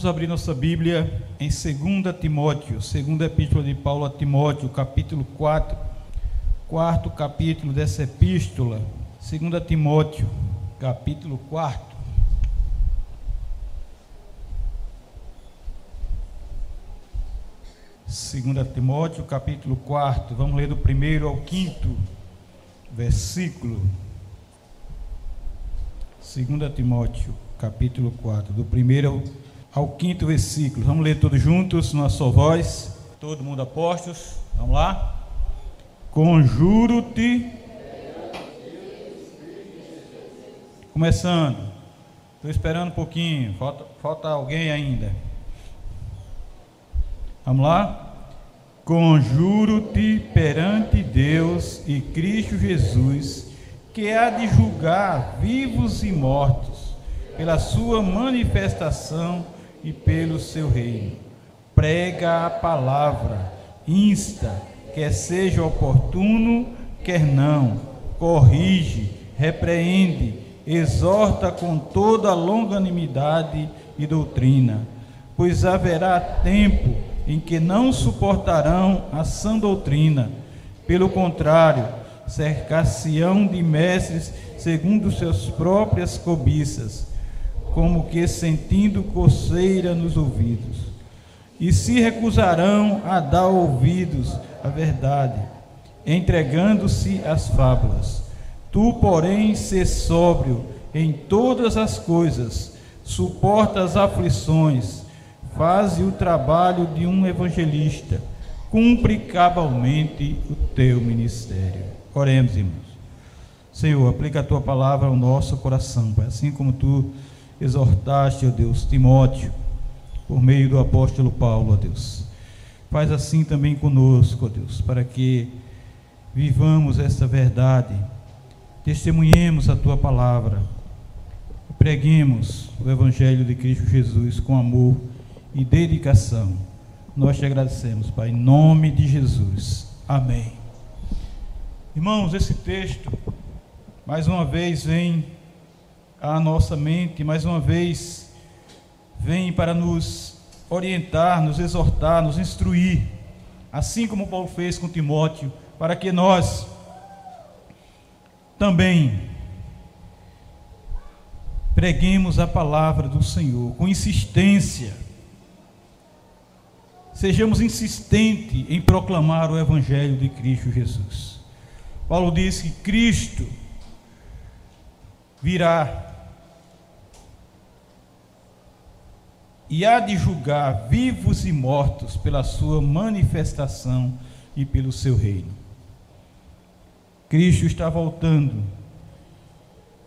Vamos abrir nossa Bíblia em 2 Timóteo, segunda epístola de Paulo a Timóteo, capítulo 4, quarto capítulo dessa epístola, 2 Timóteo, capítulo 4. Segunda Timóteo, capítulo 4. Vamos ler do primeiro ao quinto versículo. 2 Timóteo, capítulo 4, do primeiro ao quinto versículo. Vamos ler todos juntos, numa só voz. Todo mundo apostos. Vamos lá. Conjuro-te. Começando. Estou esperando um pouquinho. Falta, falta alguém ainda. Vamos lá? Conjuro-te perante Deus e Cristo Jesus, que há de julgar vivos e mortos, pela sua manifestação e pelo seu reino. Prega a palavra, insta, quer seja oportuno, quer não, corrige, repreende, exorta com toda longanimidade e doutrina, pois haverá tempo em que não suportarão a sã doutrina. Pelo contrário, cercar-se-ão de mestres segundo suas próprias cobiças como que sentindo coceira nos ouvidos, e se recusarão a dar ouvidos à verdade, entregando-se às fábulas. Tu, porém, se sóbrio em todas as coisas, suporta as aflições, faze o trabalho de um evangelista, cumpre cabalmente o teu ministério. Oremos, irmãos. Senhor, aplica a tua palavra ao nosso coração, Pai, assim como tu exortaste, ó Deus, Timóteo, por meio do apóstolo Paulo, ó Deus. Faz assim também conosco, ó Deus, para que vivamos esta verdade, testemunhemos a tua palavra, preguemos o Evangelho de Cristo Jesus com amor e dedicação. Nós te agradecemos, Pai, em nome de Jesus. Amém. Irmãos, esse texto, mais uma vez, vem à nossa mente, mais uma vez, vem para nos orientar, nos exortar, nos instruir, assim como Paulo fez com Timóteo, para que nós também preguemos a palavra do Senhor com insistência. Sejamos insistentes em proclamar o Evangelho de Cristo Jesus. Paulo diz que Cristo virá e há de julgar vivos e mortos pela sua manifestação e pelo seu reino. Cristo está voltando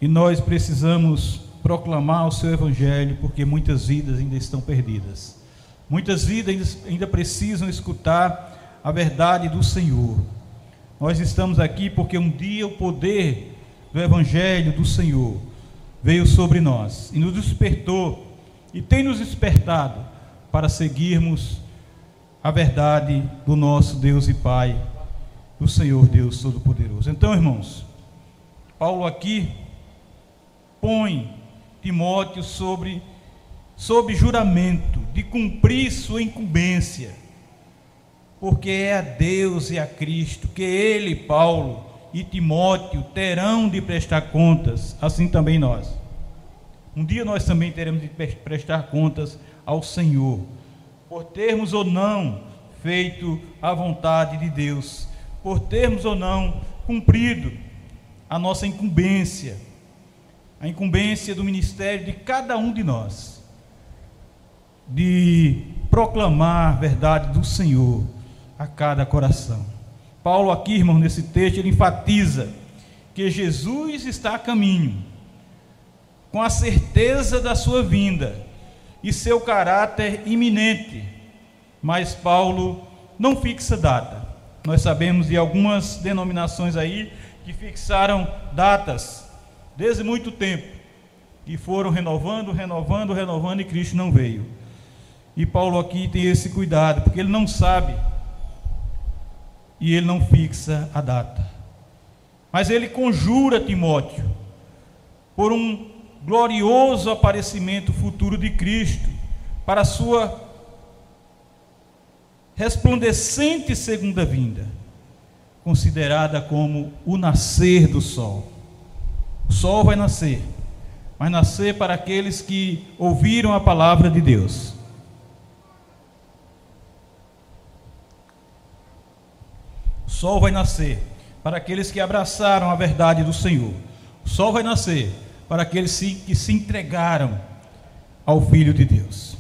e nós precisamos proclamar o seu evangelho porque muitas vidas ainda estão perdidas. Muitas vidas ainda precisam escutar a verdade do Senhor. Nós estamos aqui porque um dia o poder do evangelho do Senhor veio sobre nós e nos despertou e tem nos despertado para seguirmos a verdade do nosso Deus e Pai, do Senhor Deus Todo-Poderoso. Então, irmãos, Paulo aqui põe Timóteo sobre, sob juramento de cumprir sua incumbência, porque é a Deus e a Cristo que ele, Paulo e Timóteo terão de prestar contas, assim também nós. Um dia nós também teremos de prestar contas ao Senhor, por termos ou não feito a vontade de Deus, por termos ou não cumprido a nossa incumbência, a incumbência do ministério de cada um de nós, de proclamar a verdade do Senhor a cada coração. Paulo, aqui, irmão, nesse texto, ele enfatiza que Jesus está a caminho com a certeza da sua vinda e seu caráter iminente. Mas Paulo não fixa data. Nós sabemos de algumas denominações aí que fixaram datas desde muito tempo e foram renovando, renovando, renovando e Cristo não veio. E Paulo aqui tem esse cuidado, porque ele não sabe e ele não fixa a data. Mas ele conjura Timóteo por um glorioso aparecimento futuro de Cristo, para a sua resplandecente segunda vinda, considerada como o nascer do sol. O sol vai nascer, vai nascer para aqueles que ouviram a palavra de Deus. O sol vai nascer para aqueles que abraçaram a verdade do Senhor. O sol vai nascer para aqueles que se entregaram ao Filho de Deus.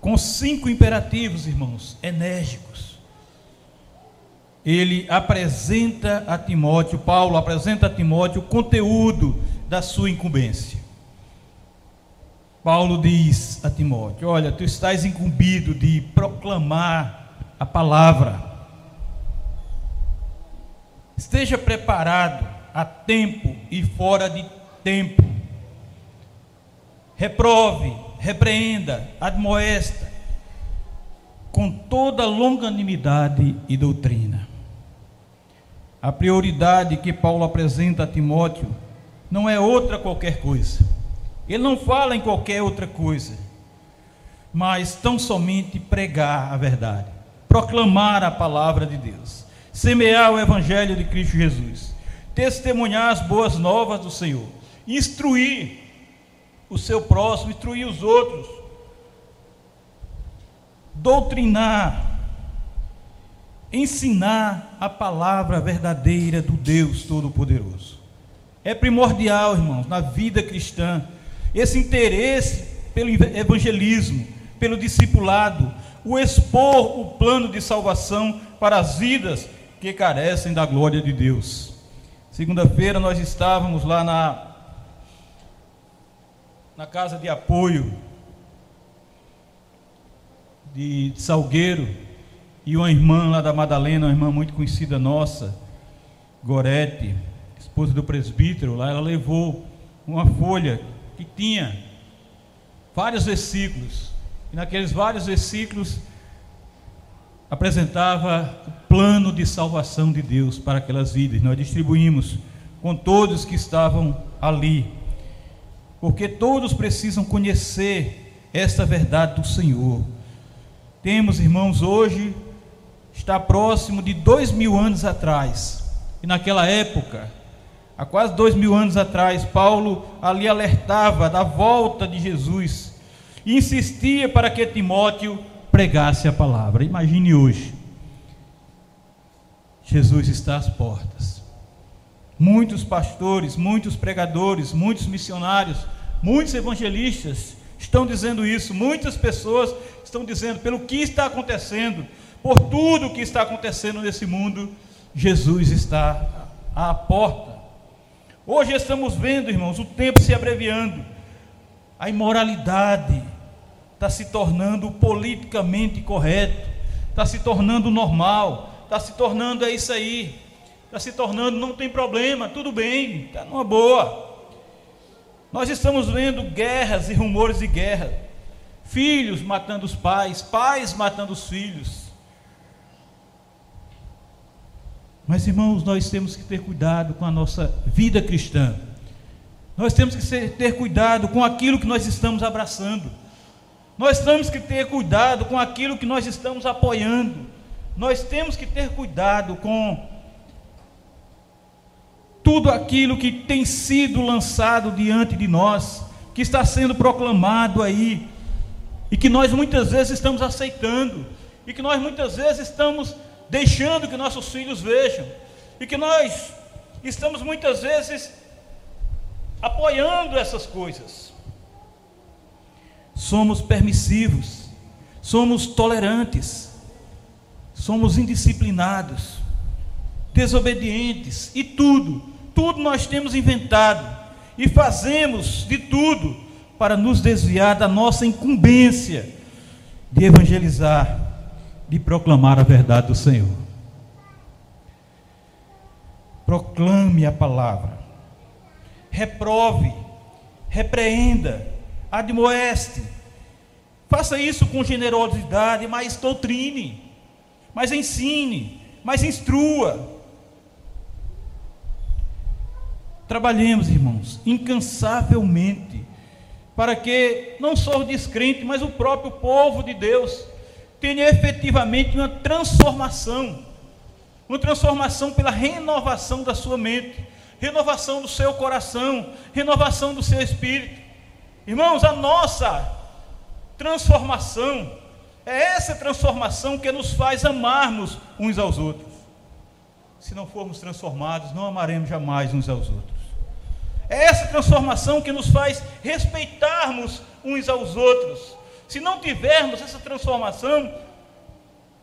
Com cinco imperativos, irmãos, enérgicos. Ele apresenta a Timóteo, Paulo apresenta a Timóteo o conteúdo da sua incumbência. Paulo diz a Timóteo: Olha, tu estás incumbido de proclamar a palavra. Esteja preparado a tempo e fora de tempo reprove, repreenda, admoesta, com toda longanimidade e doutrina. A prioridade que Paulo apresenta a Timóteo não é outra qualquer coisa. Ele não fala em qualquer outra coisa, mas tão somente pregar a verdade, proclamar a palavra de Deus, semear o evangelho de Cristo Jesus, testemunhar as boas novas do Senhor, instruir o seu próximo, instruir os outros, doutrinar, ensinar a palavra verdadeira do Deus Todo-Poderoso. É primordial, irmãos, na vida cristã, esse interesse pelo evangelismo, pelo discipulado, o expor o plano de salvação para as vidas que carecem da glória de Deus. Segunda-feira nós estávamos lá na na casa de apoio de Salgueiro, e uma irmã lá da Madalena, uma irmã muito conhecida nossa, Gorete, esposa do presbítero, lá ela levou uma folha que tinha vários versículos, e naqueles vários versículos apresentava o plano de salvação de Deus para aquelas vidas. Nós distribuímos com todos que estavam ali porque todos precisam conhecer esta verdade do Senhor. Temos, irmãos, hoje, está próximo de dois mil anos atrás, e naquela época, há quase dois mil anos atrás, Paulo ali alertava da volta de Jesus e insistia para que Timóteo pregasse a palavra. Imagine hoje, Jesus está às portas. Muitos pastores, muitos pregadores, muitos missionários Muitos evangelistas estão dizendo isso, muitas pessoas estão dizendo, pelo que está acontecendo, por tudo que está acontecendo nesse mundo, Jesus está à porta. Hoje estamos vendo, irmãos, o tempo se abreviando, a imoralidade está se tornando politicamente correto, está se tornando normal, está se tornando é isso aí, está se tornando não tem problema, tudo bem, está numa boa. Nós estamos vendo guerras e rumores de guerra. Filhos matando os pais, pais matando os filhos. Mas irmãos, nós temos que ter cuidado com a nossa vida cristã. Nós temos que ter cuidado com aquilo que nós estamos abraçando. Nós temos que ter cuidado com aquilo que nós estamos apoiando. Nós temos que ter cuidado com tudo aquilo que tem sido lançado diante de nós, que está sendo proclamado aí, e que nós muitas vezes estamos aceitando, e que nós muitas vezes estamos deixando que nossos filhos vejam, e que nós estamos muitas vezes apoiando essas coisas. Somos permissivos, somos tolerantes, somos indisciplinados, desobedientes. E tudo. Tudo nós temos inventado. E fazemos de tudo para nos desviar da nossa incumbência de evangelizar, de proclamar a verdade do Senhor. Proclame a palavra, reprove, repreenda, admoeste. Faça isso com generosidade, mas doutrine, mas ensine, mas instrua Trabalhemos, irmãos, incansavelmente para que não só o descrente, mas o próprio povo de Deus tenha efetivamente uma transformação, uma transformação pela renovação da sua mente, renovação do seu coração, renovação do seu espírito. Irmãos, a nossa transformação é essa transformação que nos faz amarmos uns aos outros. Se não formos transformados, não amaremos jamais uns aos outros. É essa transformação que nos faz respeitarmos uns aos outros. Se não tivermos essa transformação,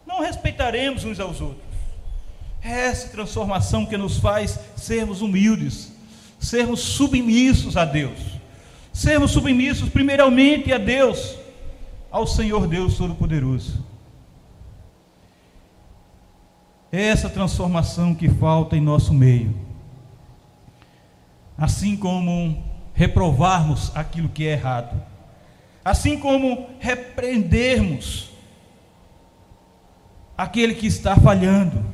não respeitaremos uns aos outros. É essa transformação que nos faz sermos humildes, sermos submissos a Deus, sermos submissos primeiramente a Deus, ao Senhor Deus Todo-Poderoso. É essa transformação que falta em nosso meio assim como reprovarmos aquilo que é errado, assim como repreendermos aquele que está falhando,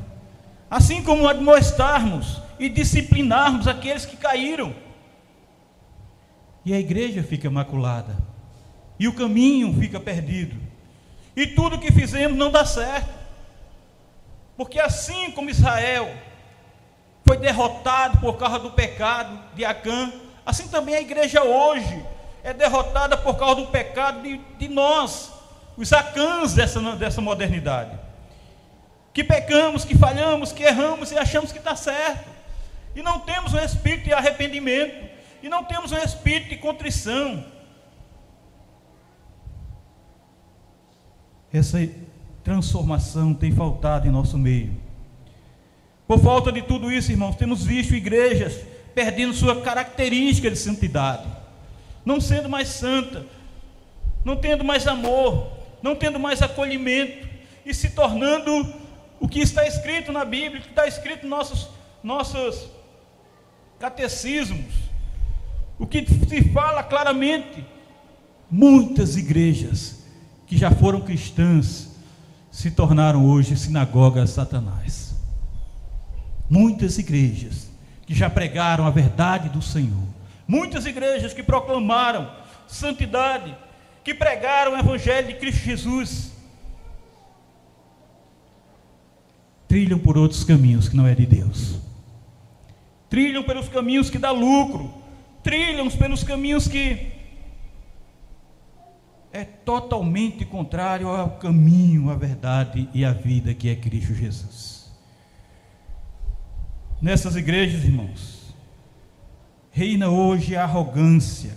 assim como admoestarmos e disciplinarmos aqueles que caíram. E a igreja fica maculada, e o caminho fica perdido, e tudo que fizemos não dá certo, porque assim como Israel foi derrotado por causa do pecado de Acã. Assim também a igreja hoje é derrotada por causa do pecado de, de nós, os Acãs dessa, dessa modernidade. Que pecamos, que falhamos, que erramos e achamos que está certo. E não temos um espírito de arrependimento. E não temos um espírito de contrição. Essa transformação tem faltado em nosso meio. Por falta de tudo isso, irmãos, temos visto igrejas perdendo sua característica de santidade, não sendo mais santa, não tendo mais amor, não tendo mais acolhimento e se tornando o que está escrito na Bíblia, o que está escrito nos nossos, nossos catecismos, o que se fala claramente. Muitas igrejas que já foram cristãs se tornaram hoje sinagogas satanás. Muitas igrejas que já pregaram a verdade do Senhor, muitas igrejas que proclamaram santidade, que pregaram o Evangelho de Cristo Jesus, trilham por outros caminhos que não é de Deus, trilham pelos caminhos que dá lucro, trilham pelos caminhos que é totalmente contrário ao caminho, à verdade e à vida que é Cristo Jesus nessas igrejas, irmãos. Reina hoje a arrogância,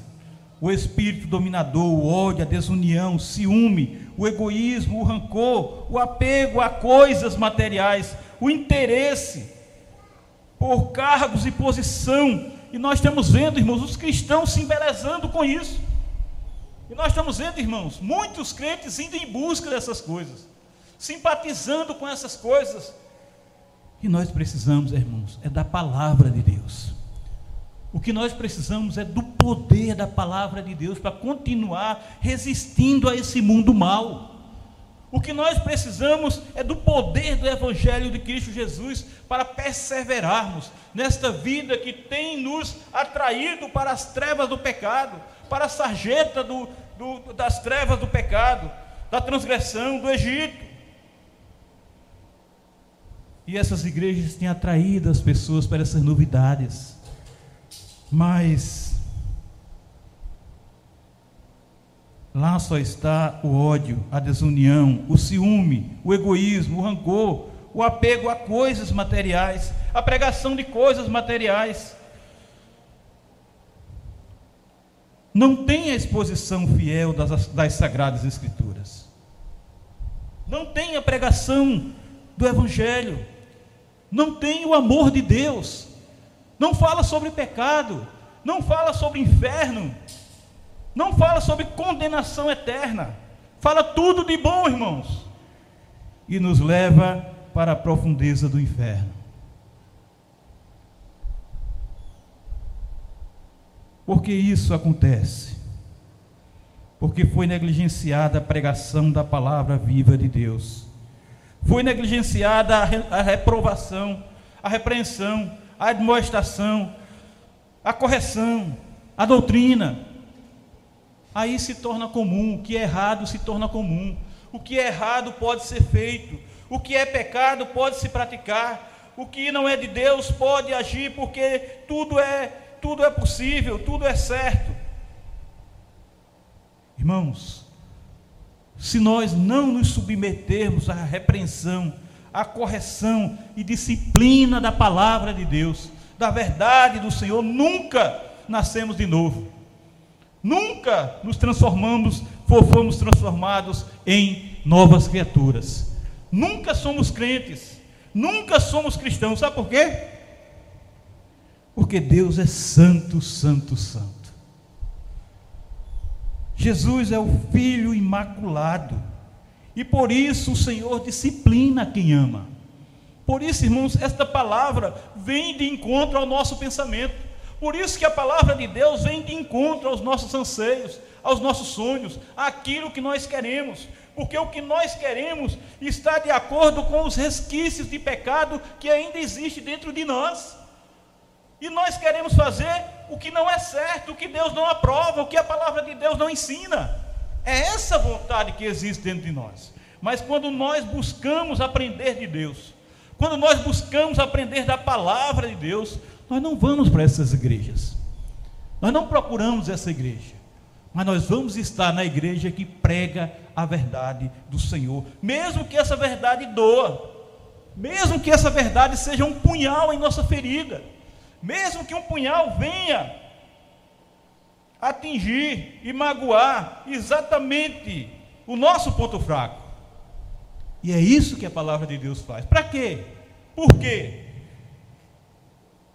o espírito dominador, o ódio, a desunião, o ciúme, o egoísmo, o rancor, o apego a coisas materiais, o interesse por cargos e posição. E nós estamos vendo, irmãos, os cristãos se embelezando com isso. E nós estamos vendo, irmãos, muitos crentes indo em busca dessas coisas, simpatizando com essas coisas, que nós precisamos, irmãos, é da palavra de Deus. O que nós precisamos é do poder da palavra de Deus para continuar resistindo a esse mundo mal. O que nós precisamos é do poder do Evangelho de Cristo Jesus para perseverarmos nesta vida que tem nos atraído para as trevas do pecado, para a sarjeta do, do, das trevas do pecado, da transgressão do Egito. E essas igrejas têm atraído as pessoas para essas novidades. Mas lá só está o ódio, a desunião, o ciúme, o egoísmo, o rancor, o apego a coisas materiais, a pregação de coisas materiais. Não tem a exposição fiel das, das Sagradas Escrituras. Não tem a pregação do Evangelho. Não tem o amor de Deus, não fala sobre pecado, não fala sobre inferno, não fala sobre condenação eterna, fala tudo de bom, irmãos, e nos leva para a profundeza do inferno. Por que isso acontece? Porque foi negligenciada a pregação da palavra viva de Deus foi negligenciada a reprovação, a repreensão, a admoestação, a correção, a doutrina. aí se torna comum, o que é errado se torna comum, o que é errado pode ser feito, o que é pecado pode se praticar, o que não é de Deus pode agir, porque tudo é, tudo é possível, tudo é certo. Irmãos, se nós não nos submetermos à repreensão, à correção e disciplina da palavra de Deus, da verdade do Senhor, nunca nascemos de novo. Nunca nos transformamos, fomos transformados em novas criaturas. Nunca somos crentes, nunca somos cristãos. Sabe por quê? Porque Deus é santo, santo, santo. Jesus é o Filho imaculado. E por isso o Senhor disciplina quem ama. Por isso, irmãos, esta palavra vem de encontro ao nosso pensamento. Por isso que a palavra de Deus vem de encontro aos nossos anseios, aos nossos sonhos, àquilo que nós queremos. Porque o que nós queremos está de acordo com os resquícios de pecado que ainda existe dentro de nós. E nós queremos fazer o que não é certo, o que Deus não aprova, o que a palavra de Deus não ensina. É essa vontade que existe dentro de nós. Mas quando nós buscamos aprender de Deus, quando nós buscamos aprender da palavra de Deus, nós não vamos para essas igrejas. Nós não procuramos essa igreja. Mas nós vamos estar na igreja que prega a verdade do Senhor, mesmo que essa verdade doa, mesmo que essa verdade seja um punhal em nossa ferida, mesmo que um punhal venha atingir e magoar exatamente o nosso ponto fraco. E é isso que a palavra de Deus faz. Para quê? Por quê?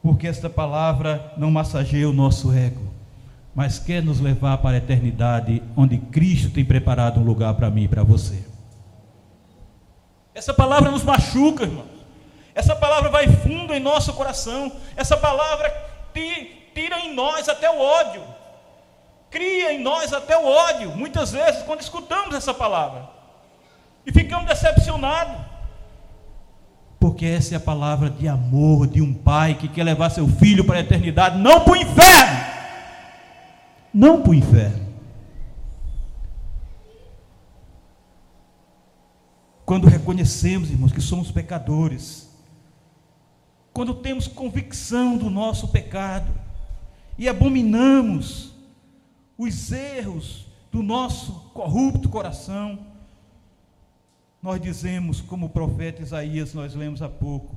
Porque esta palavra não massageia o nosso ego, mas quer nos levar para a eternidade, onde Cristo tem preparado um lugar para mim e para você. Essa palavra nos machuca, irmão. Essa palavra vai fundo em nosso coração. Essa palavra tira em nós até o ódio. Cria em nós até o ódio, muitas vezes, quando escutamos essa palavra. E ficamos decepcionados. Porque essa é a palavra de amor de um pai que quer levar seu filho para a eternidade, não para o inferno. Não para o inferno. Quando reconhecemos, irmãos, que somos pecadores, quando temos convicção do nosso pecado e abominamos os erros do nosso corrupto coração, nós dizemos, como o profeta Isaías, nós lemos há pouco.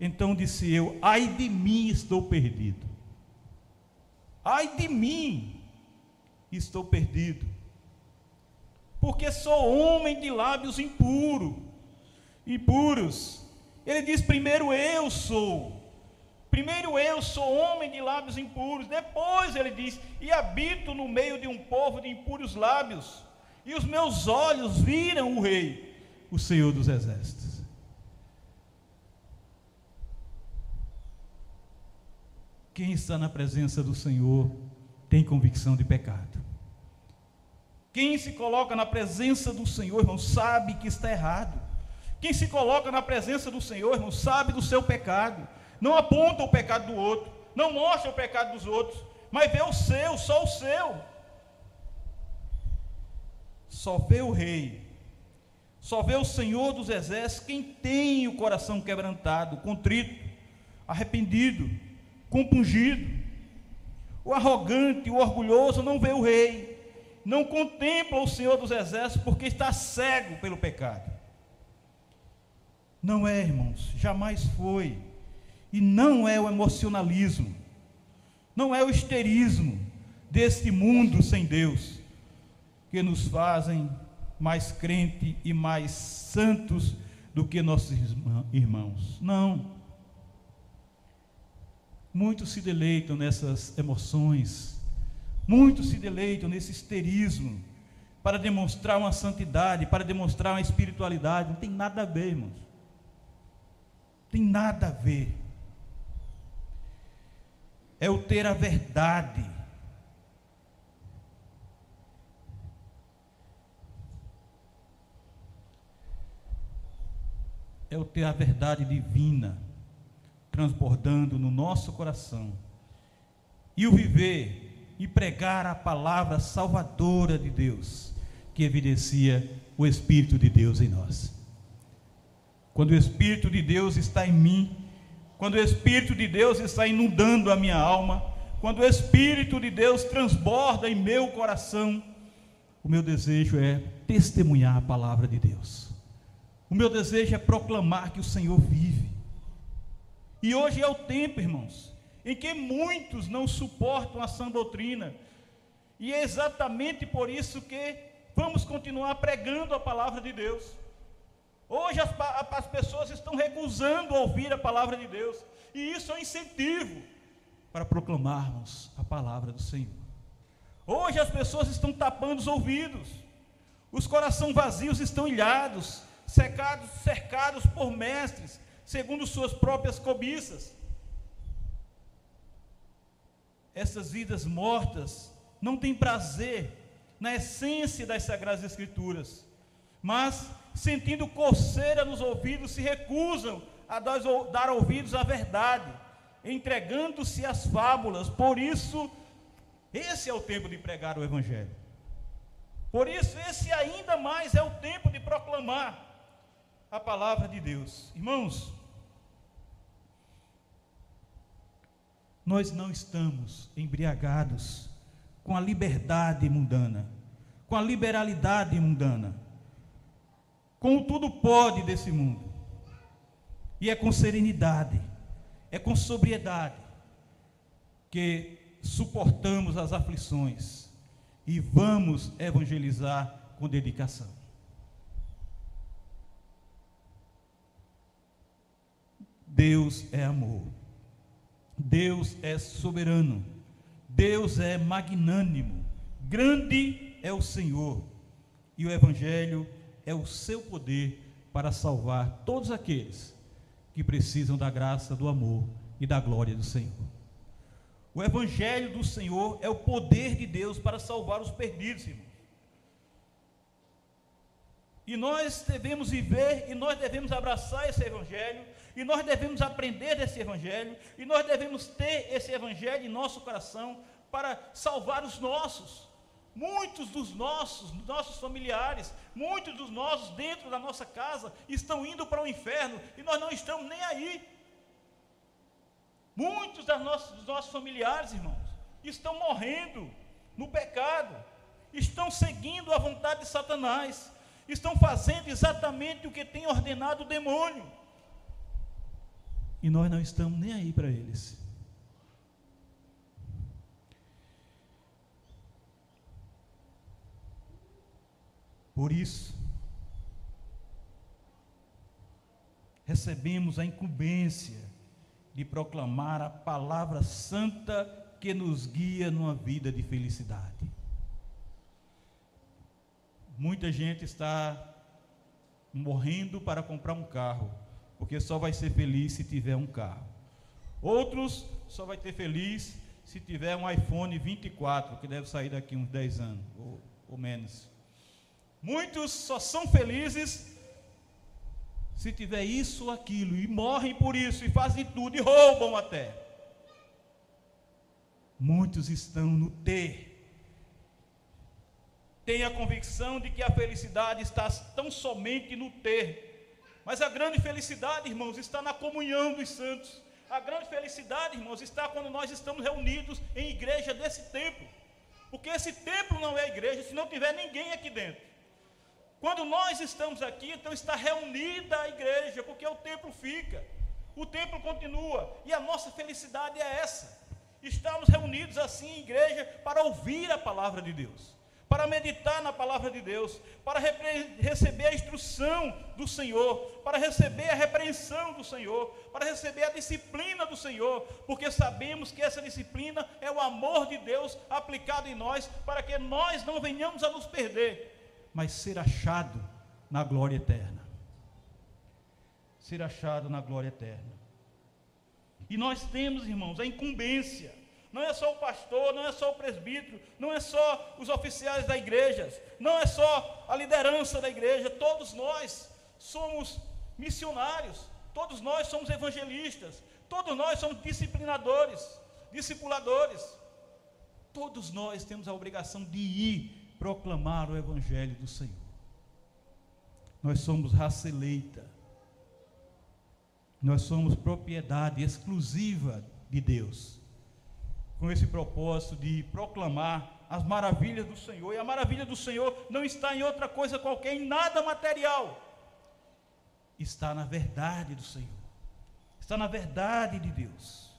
Então disse eu: Ai de mim, estou perdido. Ai de mim, estou perdido. Porque sou homem de lábios impuro, impuros. Ele diz: primeiro eu sou. Primeiro eu sou homem de lábios impuros. Depois ele diz: e habito no meio de um povo de impuros lábios. E os meus olhos viram o rei o Senhor dos Exércitos. Quem está na presença do Senhor tem convicção de pecado. Quem se coloca na presença do Senhor, irmão, sabe que está errado. Quem se coloca na presença do Senhor, irmão, sabe do seu pecado. Não aponta o pecado do outro, não mostra o pecado dos outros, mas vê o seu, só o seu. Só vê o rei só vê o Senhor dos Exércitos quem tem o coração quebrantado, contrito, arrependido, compungido. O arrogante, o orgulhoso não vê o rei, não contempla o Senhor dos Exércitos porque está cego pelo pecado. Não é, irmãos, jamais foi. E não é o emocionalismo, não é o histerismo deste mundo sem Deus que nos fazem mais crente e mais santos do que nossos irmãos. Não. Muitos se deleitam nessas emoções, muitos se deleitam nesse histerismo para demonstrar uma santidade, para demonstrar uma espiritualidade. Não tem nada a ver, irmãos. Tem nada a ver. É o ter a verdade é o ter a verdade divina transbordando no nosso coração. E o viver e pregar a palavra salvadora de Deus, que evidencia o Espírito de Deus em nós. Quando o Espírito de Deus está em mim, quando o Espírito de Deus está inundando a minha alma, quando o Espírito de Deus transborda em meu coração, o meu desejo é testemunhar a palavra de Deus. O meu desejo é proclamar que o Senhor vive. E hoje é o tempo, irmãos, em que muitos não suportam a sã doutrina. E é exatamente por isso que vamos continuar pregando a palavra de Deus. Hoje as, as pessoas estão recusando ouvir a palavra de Deus, e isso é um incentivo para proclamarmos a palavra do Senhor. Hoje as pessoas estão tapando os ouvidos, os corações vazios estão ilhados, secados, cercados por mestres, segundo suas próprias cobiças. Essas vidas mortas não têm prazer na essência das Sagradas Escrituras, mas sentindo coceira nos ouvidos, se recusam a dar ouvidos à verdade, entregando-se às fábulas. Por isso, esse é o tempo de pregar o Evangelho. Por isso, esse ainda mais é o tempo de proclamar a palavra de Deus. Irmãos, nós não estamos embriagados com a liberdade mundana, com a liberalidade mundana com o tudo pode desse mundo. E é com serenidade, é com sobriedade que suportamos as aflições e vamos evangelizar com dedicação. Deus é amor. Deus é soberano. Deus é magnânimo. Grande é o Senhor. E o evangelho é o seu poder para salvar todos aqueles que precisam da graça, do amor e da glória do Senhor. O Evangelho do Senhor é o poder de Deus para salvar os perdidos, irmãos. E nós devemos viver, e nós devemos abraçar esse Evangelho, e nós devemos aprender desse Evangelho, e nós devemos ter esse Evangelho em nosso coração para salvar os nossos. Muitos dos nossos, nossos familiares, muitos dos nossos dentro da nossa casa estão indo para o inferno e nós não estamos nem aí. Muitos nossos, dos nossos familiares, irmãos, estão morrendo no pecado, estão seguindo a vontade de Satanás, estão fazendo exatamente o que tem ordenado o demônio. E nós não estamos nem aí para eles. Por isso, recebemos a incumbência de proclamar a palavra santa que nos guia numa vida de felicidade. Muita gente está morrendo para comprar um carro, porque só vai ser feliz se tiver um carro. Outros só vai ter feliz se tiver um iPhone 24, que deve sair daqui uns 10 anos ou, ou menos. Muitos só são felizes se tiver isso ou aquilo, e morrem por isso, e fazem tudo, e roubam até. Muitos estão no ter. Tem a convicção de que a felicidade está tão somente no ter. Mas a grande felicidade, irmãos, está na comunhão dos santos. A grande felicidade, irmãos, está quando nós estamos reunidos em igreja desse templo. Porque esse templo não é igreja se não tiver ninguém aqui dentro. Quando nós estamos aqui, então está reunida a igreja, porque o templo fica, o templo continua, e a nossa felicidade é essa. Estamos reunidos assim igreja para ouvir a palavra de Deus, para meditar na palavra de Deus, para receber a instrução do Senhor, para receber a repreensão do Senhor, para receber a disciplina do Senhor, porque sabemos que essa disciplina é o amor de Deus aplicado em nós, para que nós não venhamos a nos perder mas ser achado na glória eterna. Ser achado na glória eterna. E nós temos, irmãos, a incumbência. Não é só o pastor, não é só o presbítero, não é só os oficiais da igreja, não é só a liderança da igreja, todos nós somos missionários, todos nós somos evangelistas, todos nós somos disciplinadores, discipuladores. Todos nós temos a obrigação de ir proclamar o Evangelho do Senhor. Nós somos raça eleita. Nós somos propriedade exclusiva de Deus. Com esse propósito de proclamar as maravilhas do Senhor. E a maravilha do Senhor não está em outra coisa qualquer, em nada material. Está na verdade do Senhor. Está na verdade de Deus.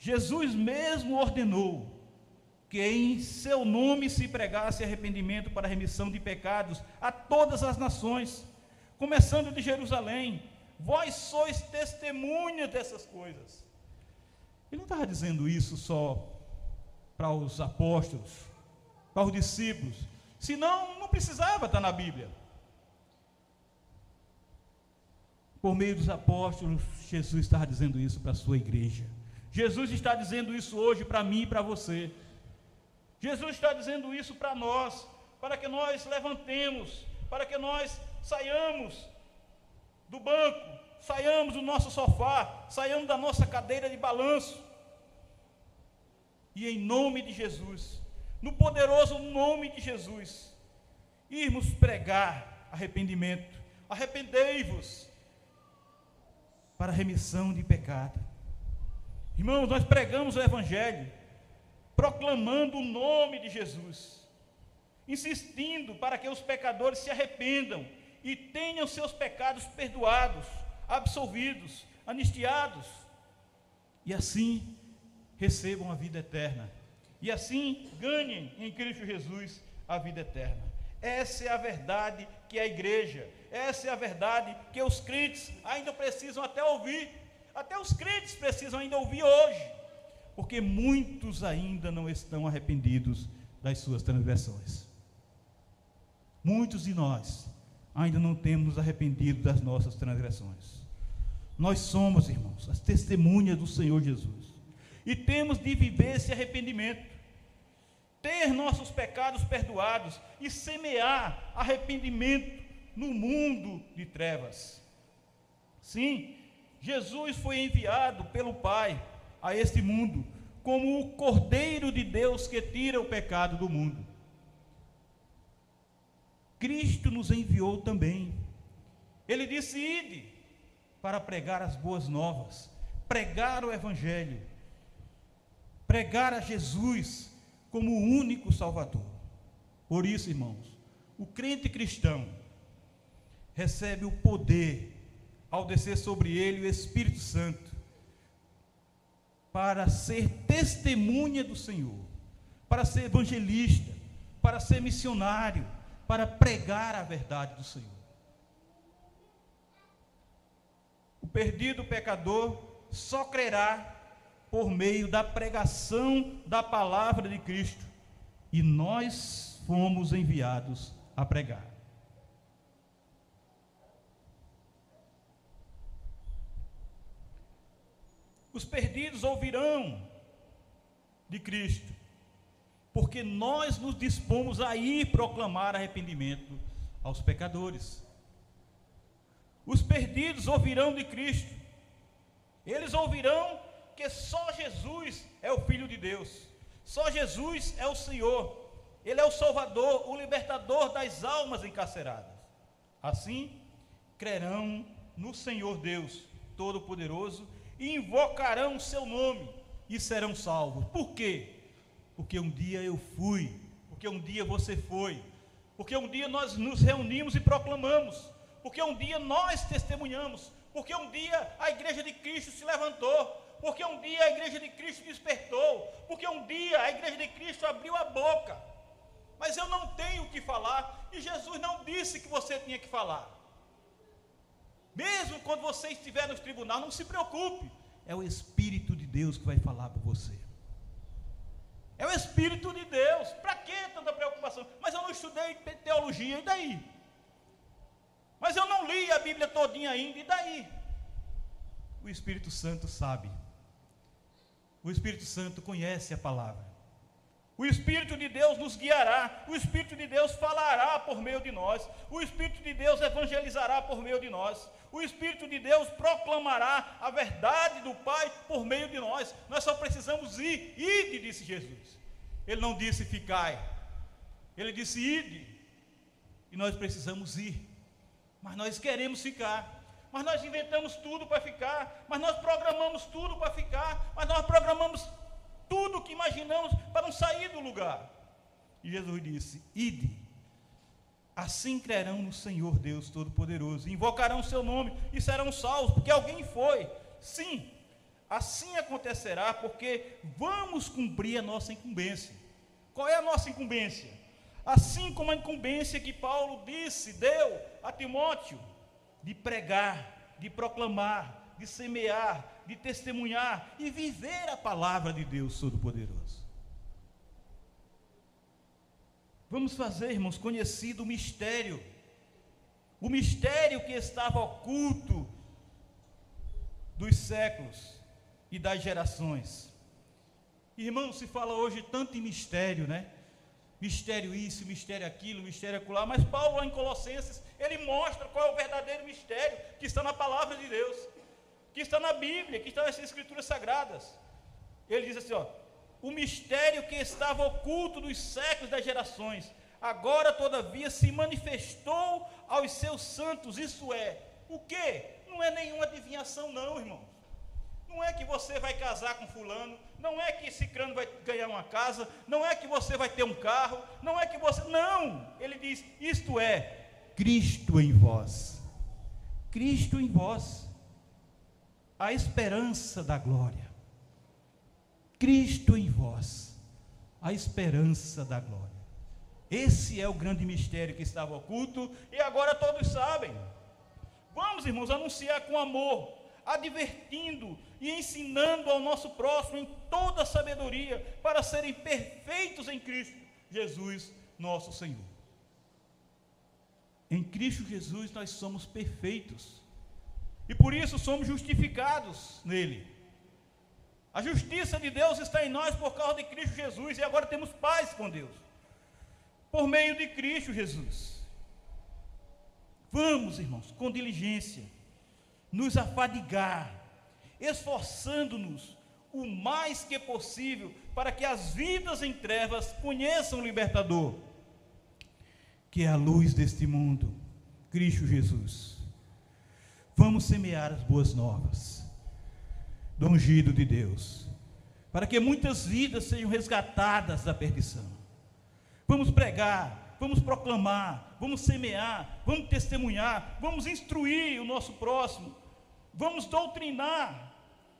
Jesus mesmo ordenou que em seu nome se pregasse arrependimento para remissão de pecados a todas as nações começando de Jerusalém. Vós sois testemunha dessas coisas. Ele não estava dizendo isso só para os apóstolos, para os discípulos, senão não precisava estar na Bíblia. Por meio dos apóstolos, Jesus estava dizendo isso para a sua igreja. Jesus está dizendo isso hoje para mim e para você. Jesus está dizendo isso para nós, para que nós levantemos, para que nós saiamos do banco, saiamos do nosso sofá, saiamos da nossa cadeira de balanço. E em nome de Jesus, no poderoso nome de Jesus, irmos pregar arrependimento. Arrependei-vos para remissão de pecado. Irmãos, nós pregamos o Evangelho, proclamando o nome de Jesus, insistindo para que os pecadores se arrependam e tenham seus pecados perdoados, absolvidos, anistiados, e assim recebam a vida eterna, e assim ganhem em Cristo Jesus a vida eterna. Essa é a verdade que a igreja, essa é a verdade que os crentes ainda precisam até ouvir, até os crentes precisam ainda ouvir hoje, porque muitos ainda não estão arrependidos das suas transgressões. Muitos de nós ainda não temos arrependido das nossas transgressões. Nós somos, irmãos, as testemunhas do Senhor Jesus. E temos de viver esse arrependimento, ter nossos pecados perdoados e semear arrependimento no mundo de trevas. Sim, Jesus foi enviado pelo Pai a este mundo como o Cordeiro de Deus que tira o pecado do mundo. Cristo nos enviou também. Ele disse: Ide para pregar as boas novas, pregar o Evangelho, pregar a Jesus como o único Salvador. Por isso, irmãos, o crente cristão recebe o poder ao descer sobre ele o Espírito Santo para ser testemunha do Senhor, para ser evangelista, para ser missionário para pregar a verdade do Senhor. O perdido pecador só crerá por meio da pregação da palavra de Cristo, e nós fomos enviados a pregar. Os perdidos ouvirão de Cristo, porque nós nos dispomos a ir proclamar arrependimento aos pecadores. Os perdidos ouvirão de Cristo, eles ouvirão que só Jesus é o Filho de Deus, só Jesus é o Senhor, Ele é o Salvador, o libertador das almas encarceradas. Assim, crerão no Senhor Deus Todo-Poderoso invocarão o seu nome e serão salvos. Por quê? porque um dia eu fui, porque um dia você foi, porque um dia nós nos reunimos e proclamamos, porque um dia nós testemunhamos, porque um dia a igreja de Cristo se levantou, porque um dia a igreja de Cristo despertou, porque um dia a igreja de Cristo abriu a boca. Mas eu não tenho o que falar, e Jesus não disse que você tinha que falar. Mesmo quando você estiver no tribunal, não se preocupe, é o Espírito de Deus que vai falar por você. É o Espírito de Deus. Para que tanta preocupação? Mas eu não estudei teologia, e daí? Mas eu não li a Bíblia todinha ainda, e daí? O Espírito Santo sabe. O Espírito Santo conhece a palavra. O Espírito de Deus nos guiará, o Espírito de Deus falará por meio de nós, o Espírito de Deus evangelizará por meio de nós, o Espírito de Deus proclamará a verdade do Pai por meio de nós. Nós só precisamos ir, ide, disse Jesus. Ele não disse ficai, ele disse ide, e nós precisamos ir, mas nós queremos ficar. Mas nós inventamos tudo para ficar, mas nós programamos tudo para ficar, mas nós programamos tudo que imaginamos para não sair do lugar. E Jesus disse: Ide, assim crerão no Senhor Deus Todo-Poderoso, invocarão o seu nome e serão salvos, porque alguém foi. Sim, assim acontecerá, porque vamos cumprir a nossa incumbência. Qual é a nossa incumbência? Assim como a incumbência que Paulo disse, deu a Timóteo, de pregar, de proclamar, de semear, de testemunhar e viver a palavra de Deus Todo-Poderoso. Vamos fazer, irmãos, conhecido o mistério, o mistério que estava oculto dos séculos e das gerações. Irmãos, se fala hoje tanto em mistério, né? mistério isso, mistério aquilo, mistério acolá, mas Paulo lá em Colossenses, ele mostra qual é o verdadeiro mistério que está na palavra de Deus, que está na Bíblia, que está nas escrituras sagradas. Ele diz assim, ó, o mistério que estava oculto dos séculos das gerações, agora todavia se manifestou aos seus santos, isso é, o que? Não é nenhuma adivinhação não, irmãos. Não é que você vai casar com fulano, não é que esse crânio vai ganhar uma casa, não é que você vai ter um carro, não é que você. Não! Ele diz: isto é Cristo em vós. Cristo em vós. A esperança da glória. Cristo em vós. A esperança da glória. Esse é o grande mistério que estava oculto e agora todos sabem. Vamos, irmãos, anunciar com amor advertindo e ensinando ao nosso próximo em toda sabedoria, para serem perfeitos em Cristo Jesus, nosso Senhor. Em Cristo Jesus nós somos perfeitos, e por isso somos justificados nele. A justiça de Deus está em nós por causa de Cristo Jesus, e agora temos paz com Deus, por meio de Cristo Jesus. Vamos, irmãos, com diligência nos afadigar, esforçando-nos o mais que possível para que as vidas em trevas conheçam o libertador, que é a luz deste mundo, Cristo Jesus. Vamos semear as boas novas do ungido de Deus, para que muitas vidas sejam resgatadas da perdição. Vamos pregar, vamos proclamar, vamos semear, vamos testemunhar, vamos instruir o nosso próximo, vamos doutrinar,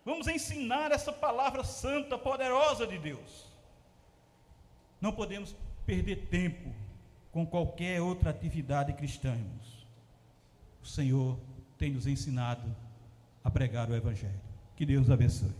vamos ensinar essa palavra santa, poderosa de Deus. Não podemos perder tempo com qualquer outra atividade cristã, irmãos. O Senhor tem nos ensinado a pregar o Evangelho. Que Deus abençoe.